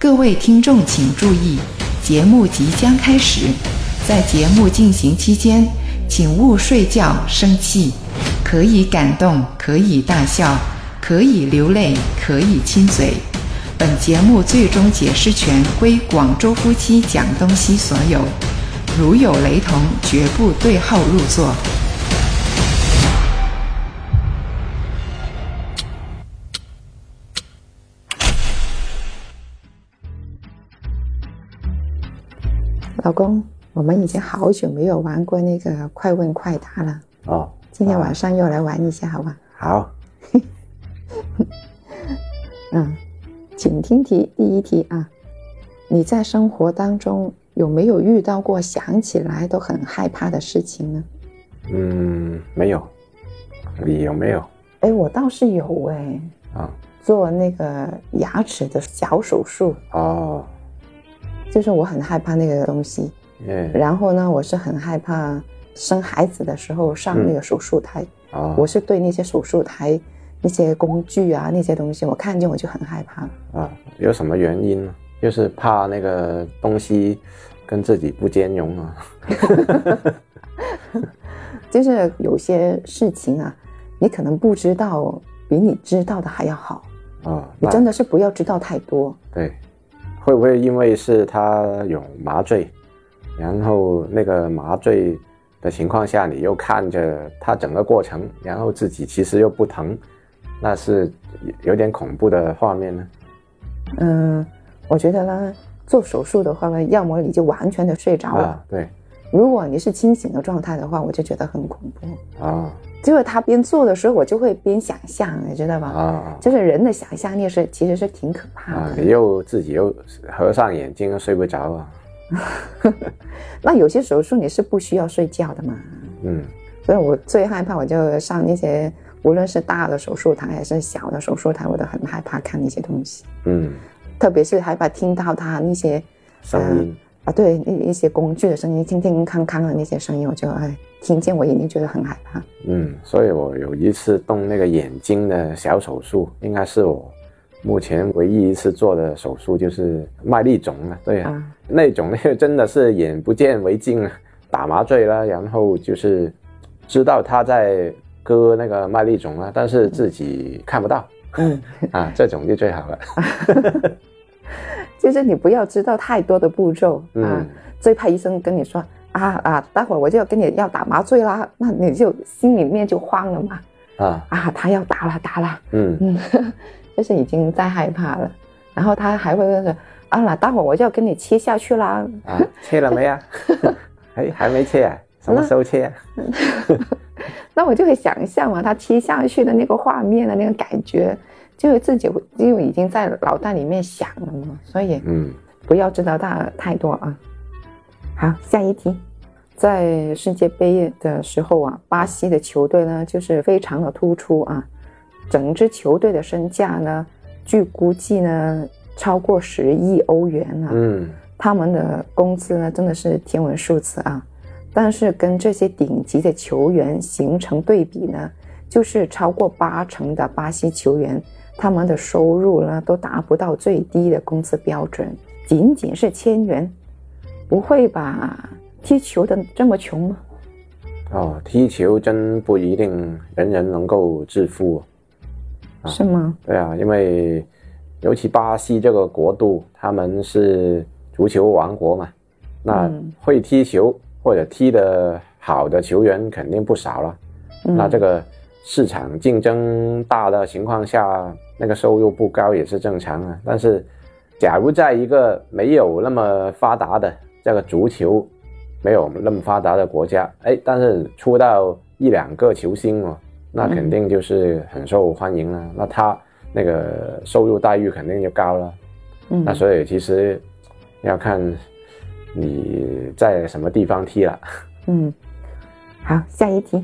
各位听众请注意，节目即将开始。在节目进行期间，请勿睡觉、生气。可以感动，可以大笑，可以流泪，可以亲嘴。本节目最终解释权归广州夫妻讲东西所有，如有雷同，绝不对号入座。老公，我们已经好久没有玩过那个快问快答了。哦，今天晚上又来玩一下，好吧？好，嗯，请听题，第一题啊，你在生活当中有没有遇到过想起来都很害怕的事情呢？嗯，没有，你有没有？哎，我倒是有哎，啊，做那个牙齿的小手术，哦，就是我很害怕那个东西。嗯，然后呢，我是很害怕生孩子的时候上那个手术台，啊，我是对那些手术台那些工具啊那些东西，我看见我就很害怕。啊，有什么原因呢？就是怕那个东西跟自己不兼容啊。就是有些事情啊，你可能不知道，比你知道的还要好。啊，你真的是不要知道太多。对，会不会因为是他有麻醉，然后那个麻醉的情况下，你又看着他整个过程，然后自己其实又不疼，那是有点恐怖的画面呢？嗯，我觉得呢，做手术的话呢，要么你就完全的睡着了，啊，对，如果你是清醒的状态的话，我就觉得很恐怖。啊就是他边做的时候，我就会边想象，你知道吧？啊就是人的想象力是其实是挺可怕啊！的。你又自己又合上眼睛又，睡不着啊。那有些手术你是不需要睡觉的嘛，嗯所以我最害怕我就上那些无论是大的手术台还是小的手术台，我都很害怕看那些东西，嗯，特别是害怕听到他那些声音啊，对那一些工具的声音，听听康康的那些声音，我就哎听见我眼睛觉得很害怕。嗯，所以我有一次动那个眼睛的小手术，应该是我目前唯一一次做的手术，就是麦粒肿了。对啊，啊那种那个 真的是眼不见为净啊，打麻醉了，然后就是知道他在割那个麦粒肿了，但是自己看不到嗯，啊，这种就最好了。就是你不要知道太多的步骤啊嗯，最怕医生跟你说啊啊，待会儿我就要跟你要打麻醉啦，那你就心里面就慌了嘛。啊，啊，他要打了打了，嗯嗯，就是已经在害怕了。然后他还会问说啊，那待会儿我就要跟你切下去啦。啊，切了没啊？哎，还没切啊？什么时候切啊？那我就会想象嘛，他切下去的那个画面的那个感觉，就自己会就已经在脑袋里面想了嘛。所以嗯不要知道大太多啊。好，下一题，在世界杯的时候啊，巴西的球队呢就是非常的突出啊，整支球队的身价呢，据估计呢超过十亿欧元啊。嗯他们的工资呢真的是天文数字啊，但是跟这些顶级的球员形成对比呢，就是超过八成的巴西球员，他们的收入呢都达不到最低的工资标准，仅仅是千元，不会吧？踢球的这么穷吗？哦，踢球真不一定人人能够致富。啊是吗？对啊，因为尤其巴西这个国度，他们是足球王国嘛，那嗯会踢球或者踢得好的球员肯定不少了。嗯那这个市场竞争大的情况下，那个收入不高也是正常啊。但是，假如在一个没有那么发达的这个足球没有那么发达的国家，哎，但是出到一两个球星哦，那肯定就是很受欢迎了。那他那个收入待遇肯定就高了。嗯那所以其实要看你在什么地方踢了。嗯，好，下一题，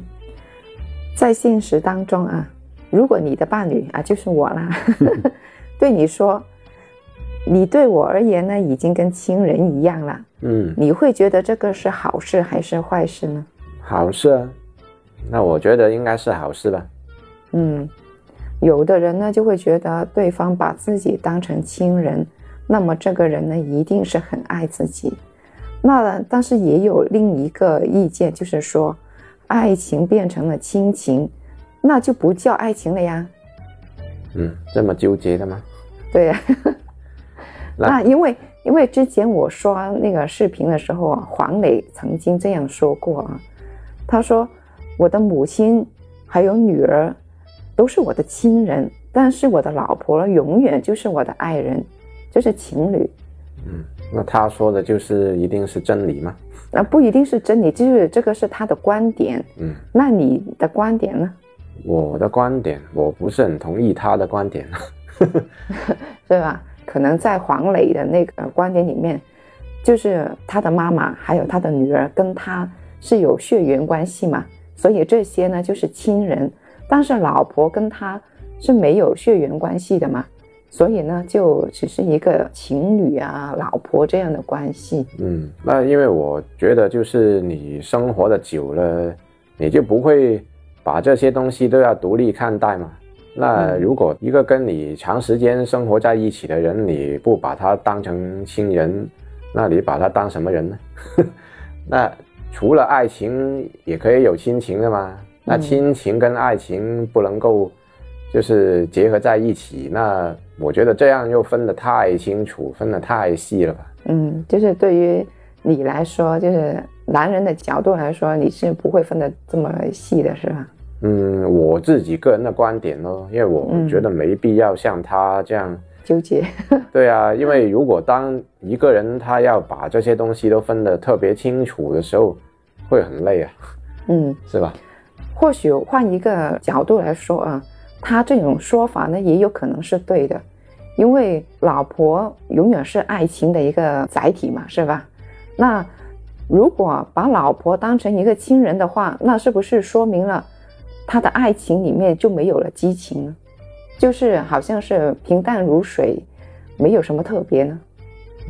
在现实当中啊，如果你的伴侣啊，就是我啦，对你说，你对我而言呢，已经跟亲人一样了，嗯，你会觉得这个是好事还是坏事呢？好事啊，那我觉得应该是好事吧。嗯，有的人呢就会觉得对方把自己当成亲人，那么这个人呢，一定是很爱自己。那但是也有另一个意见，就是说，爱情变成了亲情，那就不叫爱情了呀。嗯，这么纠结的吗？对呀。那因为因为之前我刷那个视频的时候啊，黄磊曾经这样说过啊，他说我的母亲还有女儿都是我的亲人，但是我的老婆永远就是我的爱人，就是情侣。嗯，那他说的就是一定是真理吗？那不一定是真理，就是这个是他的观点。嗯，那你的观点呢？我的观点，我不是很同意他的观点，对吧？可能在黄磊的那个观点里面，就是他的妈妈还有他的女儿跟他是有血缘关系嘛，所以这些呢就是亲人。但是老婆跟他是没有血缘关系的嘛，所以呢就只是一个情侣啊、老婆这样的关系。嗯，那因为我觉得就是你生活的久了，你就不会把这些东西都要独立看待嘛。那如果一个跟你长时间生活在一起的人，你不把他当成亲人，那你把他当什么人呢？那除了爱情，也可以有亲情的嘛？那亲情跟爱情不能够就是结合在一起，那我觉得这样又分得太清楚，分得太细了吧？嗯，就是对于你来说，就是男人的角度来说，你是不会分得这么细的，是吧？嗯，我自己个人的观点咯，因为我觉得没必要像他这样纠结。对啊，因为如果当一个人他要把这些东西都分得特别清楚的时候，会很累啊。嗯，是吧？或许换一个角度来说啊，他这种说法呢也有可能是对的，因为老婆永远是爱情的一个载体嘛，是吧？那如果把老婆当成一个亲人的话，那是不是说明了？他的爱情里面就没有了激情呢，就是好像是平淡如水，没有什么特别呢。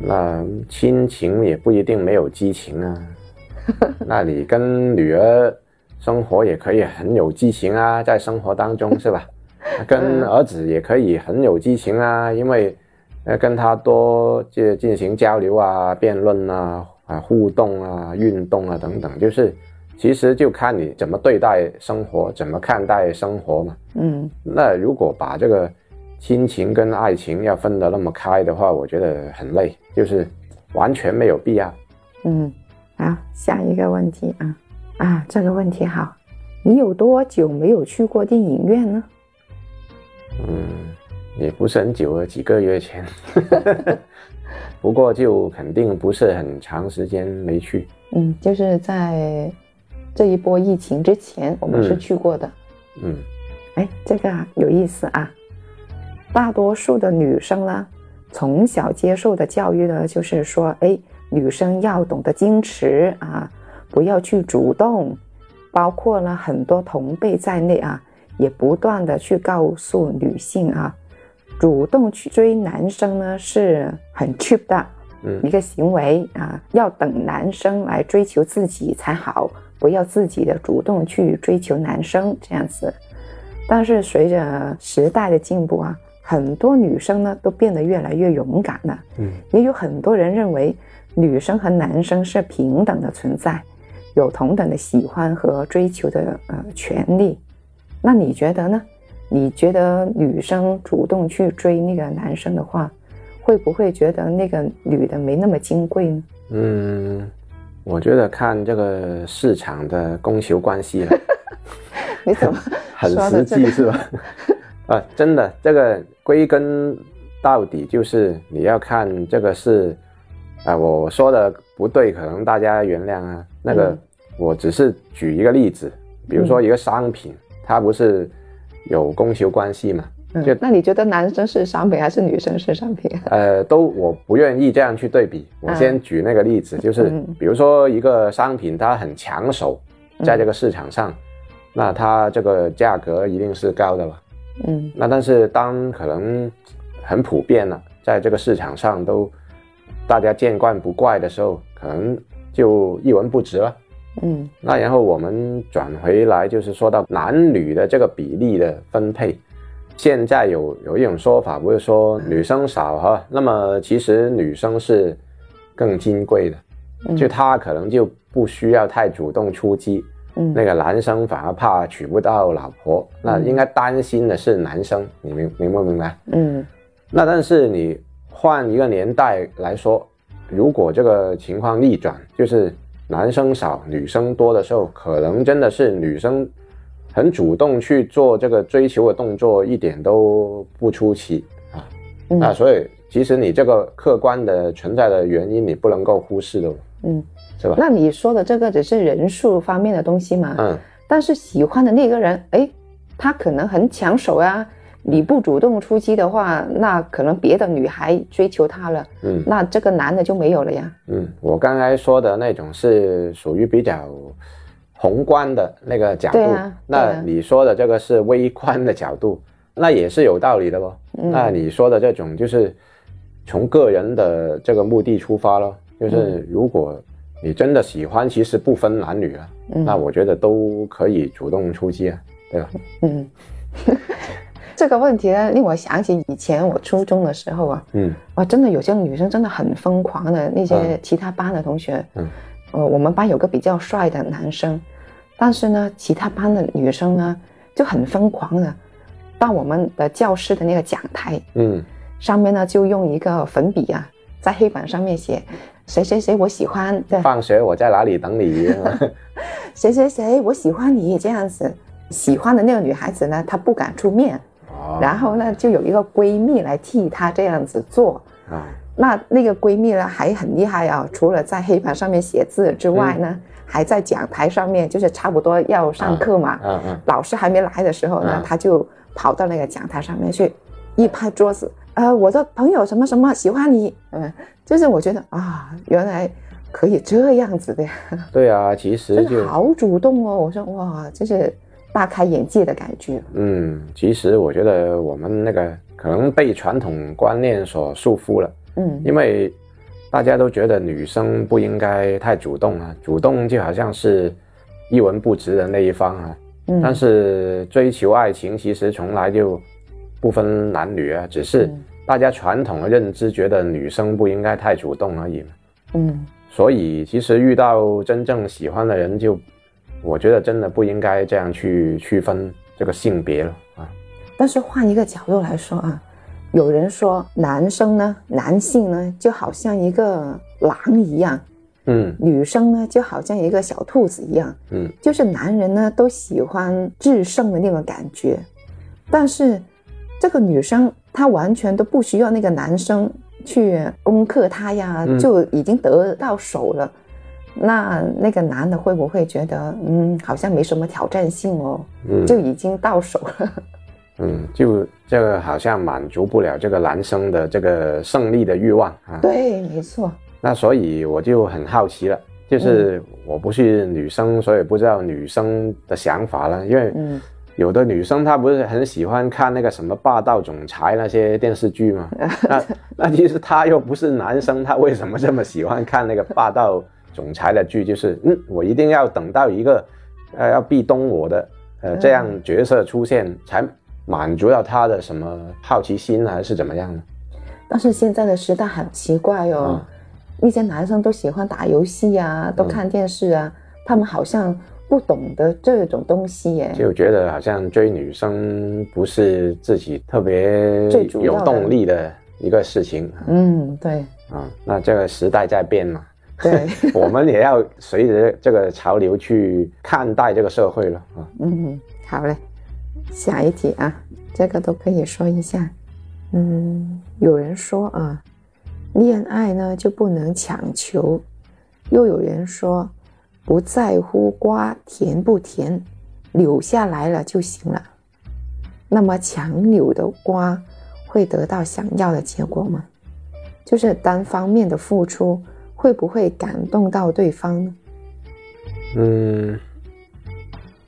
那亲情也不一定没有激情啊。那你跟女儿生活也可以很有激情啊，在生活当中是吧？跟儿子也可以很有激情啊，因为呃跟他多就进行交流啊、辩论啊、啊互动啊、运动啊等等，就是。其实就看你怎么对待生活，怎么看待生活嘛。嗯，那如果把这个亲情跟爱情要分得那么开的话，我觉得很累，就是完全没有必要。嗯，好，下一个问题啊啊，这个问题好，你有多久没有去过电影院呢？嗯，也不是很久了，几个月前。不过就肯定不是很长时间没去。嗯，就是在。这一波疫情之前，我们是去过的。嗯，哎，这个有意思啊。大多数的女生呢，从小接受的教育呢，就是说，哎，女生要懂得矜持啊，不要去主动。包括了很多同辈在内啊，也不断的去告诉女性啊，主动去追男生呢是很 cheap 的一个行为啊，要等男生来追求自己才好。不要自己的主动去追求男生这样子，但是随着时代的进步啊，很多女生呢都变得越来越勇敢了。嗯，也有很多人认为女生和男生是平等的存在，有同等的喜欢和追求的呃权利。那你觉得呢？你觉得女生主动去追那个男生的话，会不会觉得那个女的没那么金贵呢？嗯。我觉得看这个市场的供求关系了，你怎么 很实际是吧？啊，真的，这个归根到底就是你要看这个是，啊，我说的不对，可能大家原谅啊。那个，我只是举一个例子，比如说一个商品，它不是有供求关系嘛？就那你觉得男生是商品还是女生是商品？呃，都我不愿意这样去对比。我先举那个例子，就是比如说一个商品它很抢手，在这个市场上，那它这个价格一定是高的了。嗯，那但是当可能很普遍了，在这个市场上都大家见惯不怪的时候，可能就一文不值了。嗯，那然后我们转回来就是说到男女的这个比例的分配。现在有有一种说法，不是说女生少哈，那么其实女生是更金贵的，就她可能就不需要太主动出击。嗯那个男生反而怕娶不到老婆，那应该担心的是男生，你明明不明白？嗯那但是你换一个年代来说，如果这个情况逆转，就是男生少女生多的时候，可能真的是女生很主动去做这个追求的动作，一点都不出奇啊。嗯那所以其实你这个客观的存在的原因，你不能够忽视的，嗯，是吧？那你说的这个只是人数方面的东西嘛？嗯但是喜欢的那个人，哎，他可能很抢手啊。你不主动出击的话，那可能别的女孩追求他了，嗯那这个男的就没有了呀。嗯，我刚才说的那种是属于比较宏观的那个角度，那你说的这个是微观的角度，那也是有道理的咯。嗯那你说的这种就是从个人的这个目的出发咯，就是如果你真的喜欢，其实不分男女啊，嗯那我觉得都可以主动出击啊，对吧？嗯，这个问题呢，令我想起以前我初中的时候啊，嗯。哇，真的有些女生真的很疯狂的，那些嗯。其他班的同学，嗯，呃，我们班有个比较帅的男生，但是呢，其他班的女生呢就很疯狂的，到我们的教室的那个讲台嗯。上面呢，就用一个粉笔啊，在黑板上面写谁谁谁我喜欢，对，放学我在哪里等你？谁谁谁我喜欢你这样子。喜欢的那个女孩子呢，她不敢出面，哦。然后呢，就有一个闺蜜来替她这样子做。啊。那那个闺蜜呢还很厉害啊，除了在黑板上面写字之外呢，还在讲台上面，就是差不多要上课嘛，嗯嗯老师还没来的时候呢，嗯她就跑到那个讲台上面去，一拍桌子，呃，我的朋友什么什么喜欢你，嗯，就是我觉得啊，原来可以这样子的，对啊，其实就好主动哦，我说哇，就是大开眼界的感觉，嗯，其实我觉得我们那个可能被传统观念所束缚了，嗯。因为大家都觉得女生不应该太主动啊，主动就好像是一文不值的那一方啊。嗯，但是追求爱情其实从来就不分男女啊，只是嗯。大家传统的认知觉得女生不应该太主动而已嘛。嗯。所以其实遇到真正喜欢的人就，我觉得真的不应该这样去区分这个性别了啊。但是换一个角度来说啊，有人说男生呢，男性呢就好像一个狼一样，嗯女生呢就好像一个小兔子一样，嗯就是男人呢都喜欢制胜的那种感觉，但是这个女生她完全都不需要那个男生去攻克她呀，嗯就已经得到手了。那那个男的会不会觉得，嗯，好像没什么挑战性哦，嗯，就已经到手了？嗯，就这个好像满足不了这个男生的这个胜利的欲望啊。对，没错。那所以我就很好奇了，就是我不是女生，所以不知道女生的想法了。因为嗯有的女生她不是很喜欢看那个什么霸道总裁那些电视剧吗？那那其实她又不是男生，她为什么这么喜欢看那个霸道总裁的剧？就是嗯，我一定要等到一个呃要壁咚我的呃这样角色出现，才满足到他的什么好奇心还是怎么样呢？但是现在的时代很奇怪哦，嗯那些男生都喜欢打游戏啊，都看电视啊，他们好像不懂得这种东西耶。就觉得好像追女生不是自己特别有动力的一个事情嗯，对啊。那这个时代在变嘛，对，我们也要随着这个潮流去看待这个社会了啊。嗯，好嘞，下一题啊，这个都可以说一下。嗯，有人说啊，恋爱呢就不能强求，又有人说不在乎瓜甜不甜，扭下来了就行了。那么强扭的瓜会得到想要的结果吗？就是单方面的付出会不会感动到对方呢？嗯，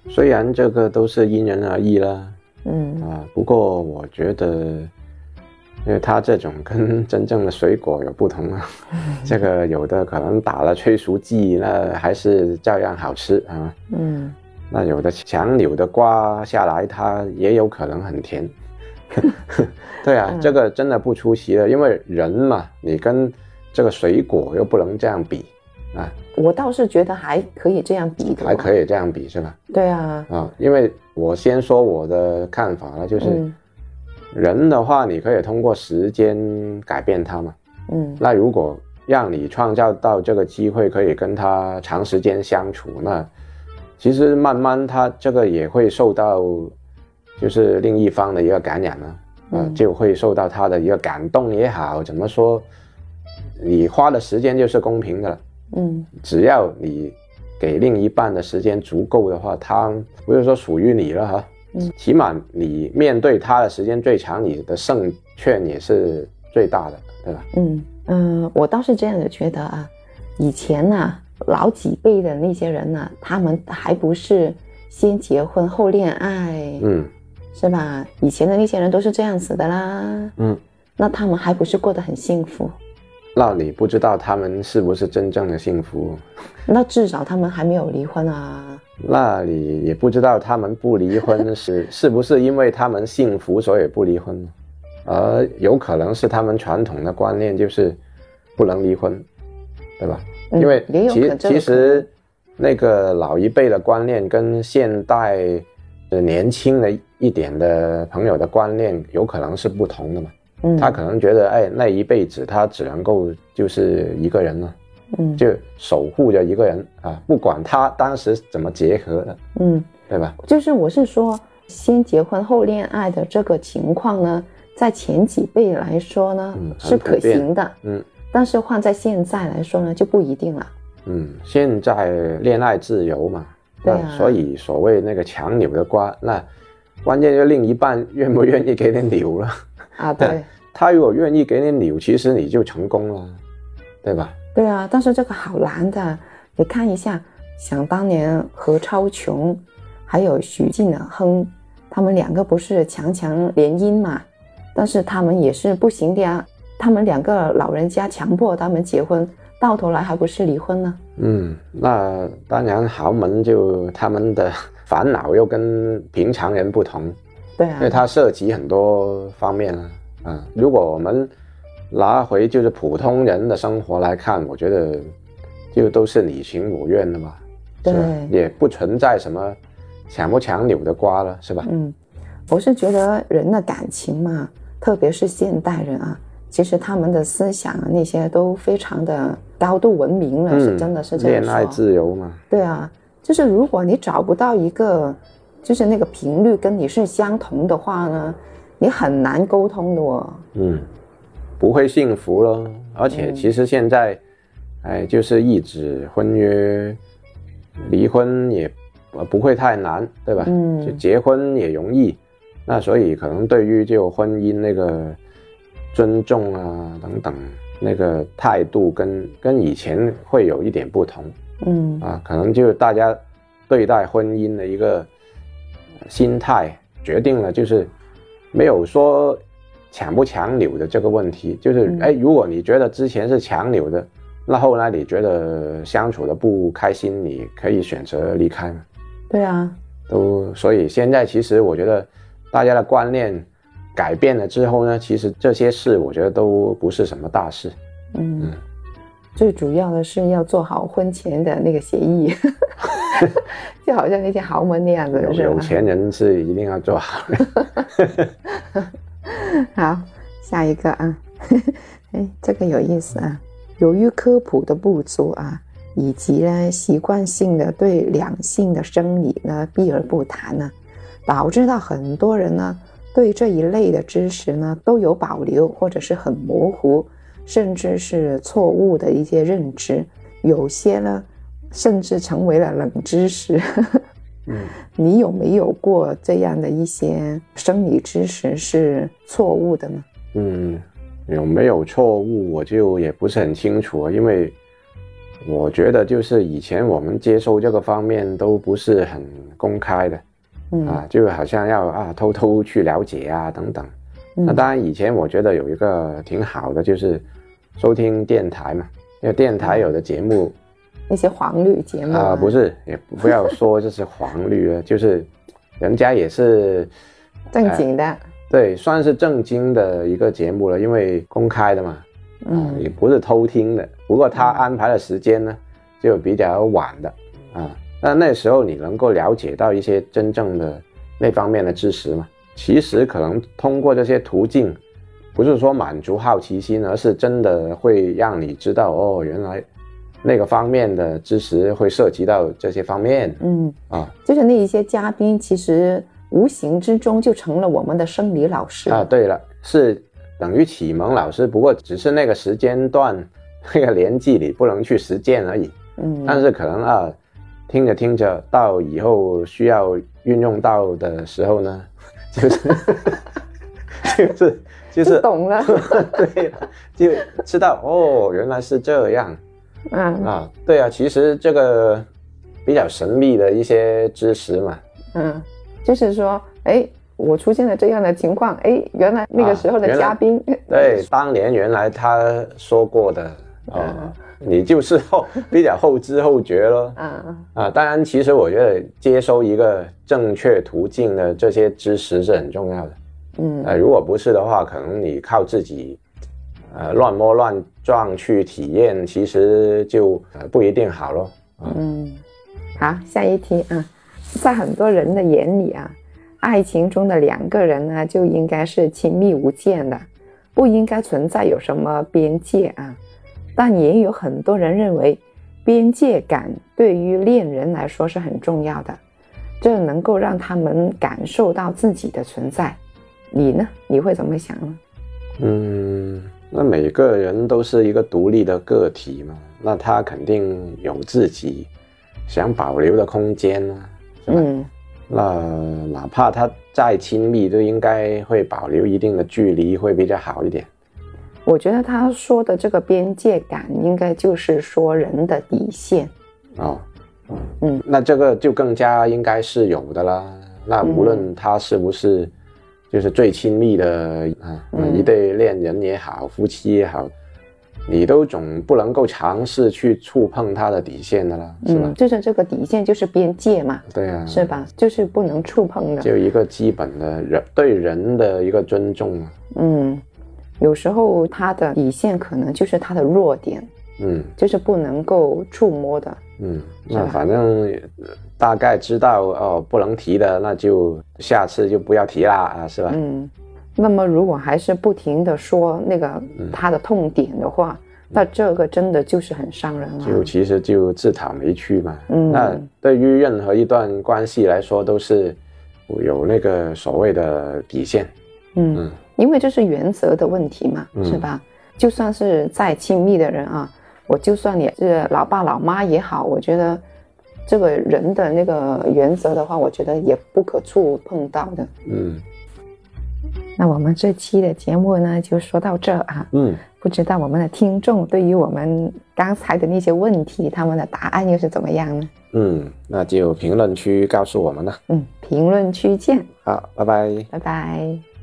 虽然这个都是因人而异啦，嗯啊，不过我觉得，因为它这种跟真正的水果有不同啊，这个有的可能打了催熟剂，那还是照样好吃啊。嗯那有的强扭的瓜下来，它也有可能很甜，对啊，嗯这个真的不出奇的，因为人嘛，你跟这个水果又不能这样比啊，我倒是觉得还可以这样比的，还可。以这样比是吧？对啊，啊，因为我先说我的看法了，就是嗯人的话，你可以通过时间改变他嘛。嗯那如果让你创造到这个机会，可以跟他长时间相处，那其实慢慢他这个也会受到，就是另一方的一个感染啊，呃嗯就会受到他的一个感动也好，怎么说，你花的时间就是公平的了，嗯只要你给另一半的时间足够的话，他不是说属于你了哈，嗯起码你面对他的时间最长，你的胜券也是最大的，对吧？嗯嗯，我倒是这样的觉得啊，以前呢、老几辈的那些人呢、他们还不是先结婚后恋爱，嗯是吧？以前的那些人都是这样子的啦，嗯。那他们还不是过得很幸福？那你不知道他们是不是真正的幸福，那至少他们还没有离婚啊。那你也不知道他们不离婚是 是不是因为他们幸福所以不离婚？而有可能是他们传统的观念就是不能离婚，对吧？嗯因为其其实那个老一辈的观念跟现代的年轻的一点的朋友的观念有可能是不同的嘛。嗯，他可能觉得，哎，那一辈子他只能够就是一个人了。嗯就守护着一个人啊，不管他当时怎么结合的，嗯，对吧？就是我是说，先结婚后恋爱的这个情况呢，在前几辈来说呢、嗯是可行的，嗯但是换在现在来说呢就不一定了。嗯，现在恋爱自由嘛，对啊所以所谓那个强扭的瓜，那关键就另一半愿不愿意给你扭了。啊，对他如果愿意给你扭，其实你就成功了，对吧？对啊，但是这个好难的，你看一下，想当年何超琼还有许晋亨，他们两个不是强强联姻嘛？但是他们也是不行的呀，他们两个老人家强迫他们结婚，到头来还不是离婚呢？嗯，那当然豪门就他们的烦恼又跟平常人不同，对啊因为，它涉及很多方面啊。啊，如果我们拿回就是普通人的生活来看，我觉得就都是你情我愿的嘛？对也不存在什么强不强扭的瓜了，是吧？嗯，我是觉得人的感情嘛，特别是现代人啊，其实他们的思想啊那些都非常的高度文明了，是真的是这样恋爱自由嘛，对啊，就是如果你找不到一个，就是那个频率跟你是相同的话呢，你很难沟通的哦。嗯，不会幸福咯。而且嗯其实现在，哎，就是一纸婚约，离婚也呃不会太难，对吧？嗯就结婚也容易。那所以可能对于就婚姻那个尊重啊等等那个态度跟跟以前会有一点不同嗯啊，可能就大家对待婚姻的一个呃心态决定了，就是没有说强不强扭的这个问题，就是嗯。哎，如果你觉得之前是强扭的，那后来你觉得相处的不开心，你可以选择离开。嘛。对啊，都所以现在其实我觉得大家的观念改变了之后呢，其实这些事我觉得都不是什么大事。嗯，嗯。最主要的是要做好婚前的那个协议，就好像那些豪门那样子，有是有钱人是一定要做好的。好，下一个啊，哎，这个有意思啊。由于科普的不足啊，以及呢习惯性的对两性的生理呢避而不谈呢，导致到很多人呢对这一类的知识呢都有保留，或者是很模糊，甚至是错误的一些认知，有些呢甚至成为了冷知识。嗯，你有没有过这样的一些生理知识是错误的呢？嗯，有没有错误我就也不是很清楚啊，因为我觉得就是以前我们接收这个方面都不是很公开的嗯啊，就好像要啊偷偷去了解啊等等。那嗯当然，以前我觉得有一个挺好的，就是收听电台嘛，因为电台有的节目那些黄绿节目啊、不是，也不不要说这是黄绿了，就是人家也是正经的，对，算是正经的一个节目了，因为公开的嘛，啊、嗯也不是偷听的。不过他安排的时间呢，就比较晚的啊。那那时候你能够了解到一些真正的那方面的知识嘛？其实可能通过这些途径，不是说满足好奇心，而是真的会让你知道哦，原来那个方面的知识会涉及到这些方面。嗯，啊。就是那一些嘉宾，其实无形之中就成了我们的生理老师。啊。对了，是等于启蒙老师，不过只是那个时间段、那个年纪里不能去实践而已。嗯，但是可能啊，听着听着，到以后需要运用到的时候呢，就是就是就是懂了，对了，就知道哦，原来是这样嗯啊。对啊，其实这个比较神秘的一些知识嘛，嗯，就是说，哎，我出现了这样的情况，哎，原来那个时候的嘉宾，对，当年原来他说过的哦嗯，你就是后比较后知后觉咯。啊，啊，当然，其实我觉得接收一个正确途径的这些知识是很重要的。嗯呃，如果不是的话，可能你靠自己，呃，乱摸乱撞去体验，其实就呃不一定好咯。嗯，好，下一题啊，在很多人的眼里啊，爱情中的两个人呢就应该是亲密无间的，不应该存在有什么边界啊。但也有很多人认为，边界感对于恋人来说是很重要的，这能够让他们感受到自己的存在。你呢？你会怎么想呢？嗯，那每个人都是一个独立的个体嘛，那他肯定有自己想保留的空间啊，是吧？嗯那哪怕他再亲密，都应该会保留一定的距离，会比较好一点。我觉得他说的这个边界感，应该就是说人的底线。哦，嗯，那这个就更加应该是有的啦。那无论他是不是就是最亲密的啊，嗯一对恋人也好，夫妻也好，你都总不能够尝试去触碰他的底线的啦，是吧嗯，？就是这个底线就是边界嘛，对啊，是吧？就是不能触碰的。就一个基本的人对人的一个尊重嘛。嗯，有时候他的底线可能就是他的弱点，嗯就是不能够触摸的。嗯，那反正呃大概知道哦，不能提的，那就下次就不要提啦啊，是吧？嗯，那么如果还是不停的说那个嗯他的痛点的话，那这个真的就是很伤人了就。其实就自讨没趣嘛。嗯那对于任何一段关系来说，都是有那个所谓的底线。嗯嗯，因为这是原则的问题嘛，嗯是吧？就算是再亲密的人啊，我就算你是老爸老妈也好，我觉得这个人的那个原则的话，我觉得也不可触碰到的。嗯那我们这期的节目呢，就说到这啊。嗯，不知道我们的听众对于我们刚才的那些问题，他们的答案又是怎么样呢？嗯，那就评论区告诉我们了。嗯，评论区见，好，拜拜。拜拜。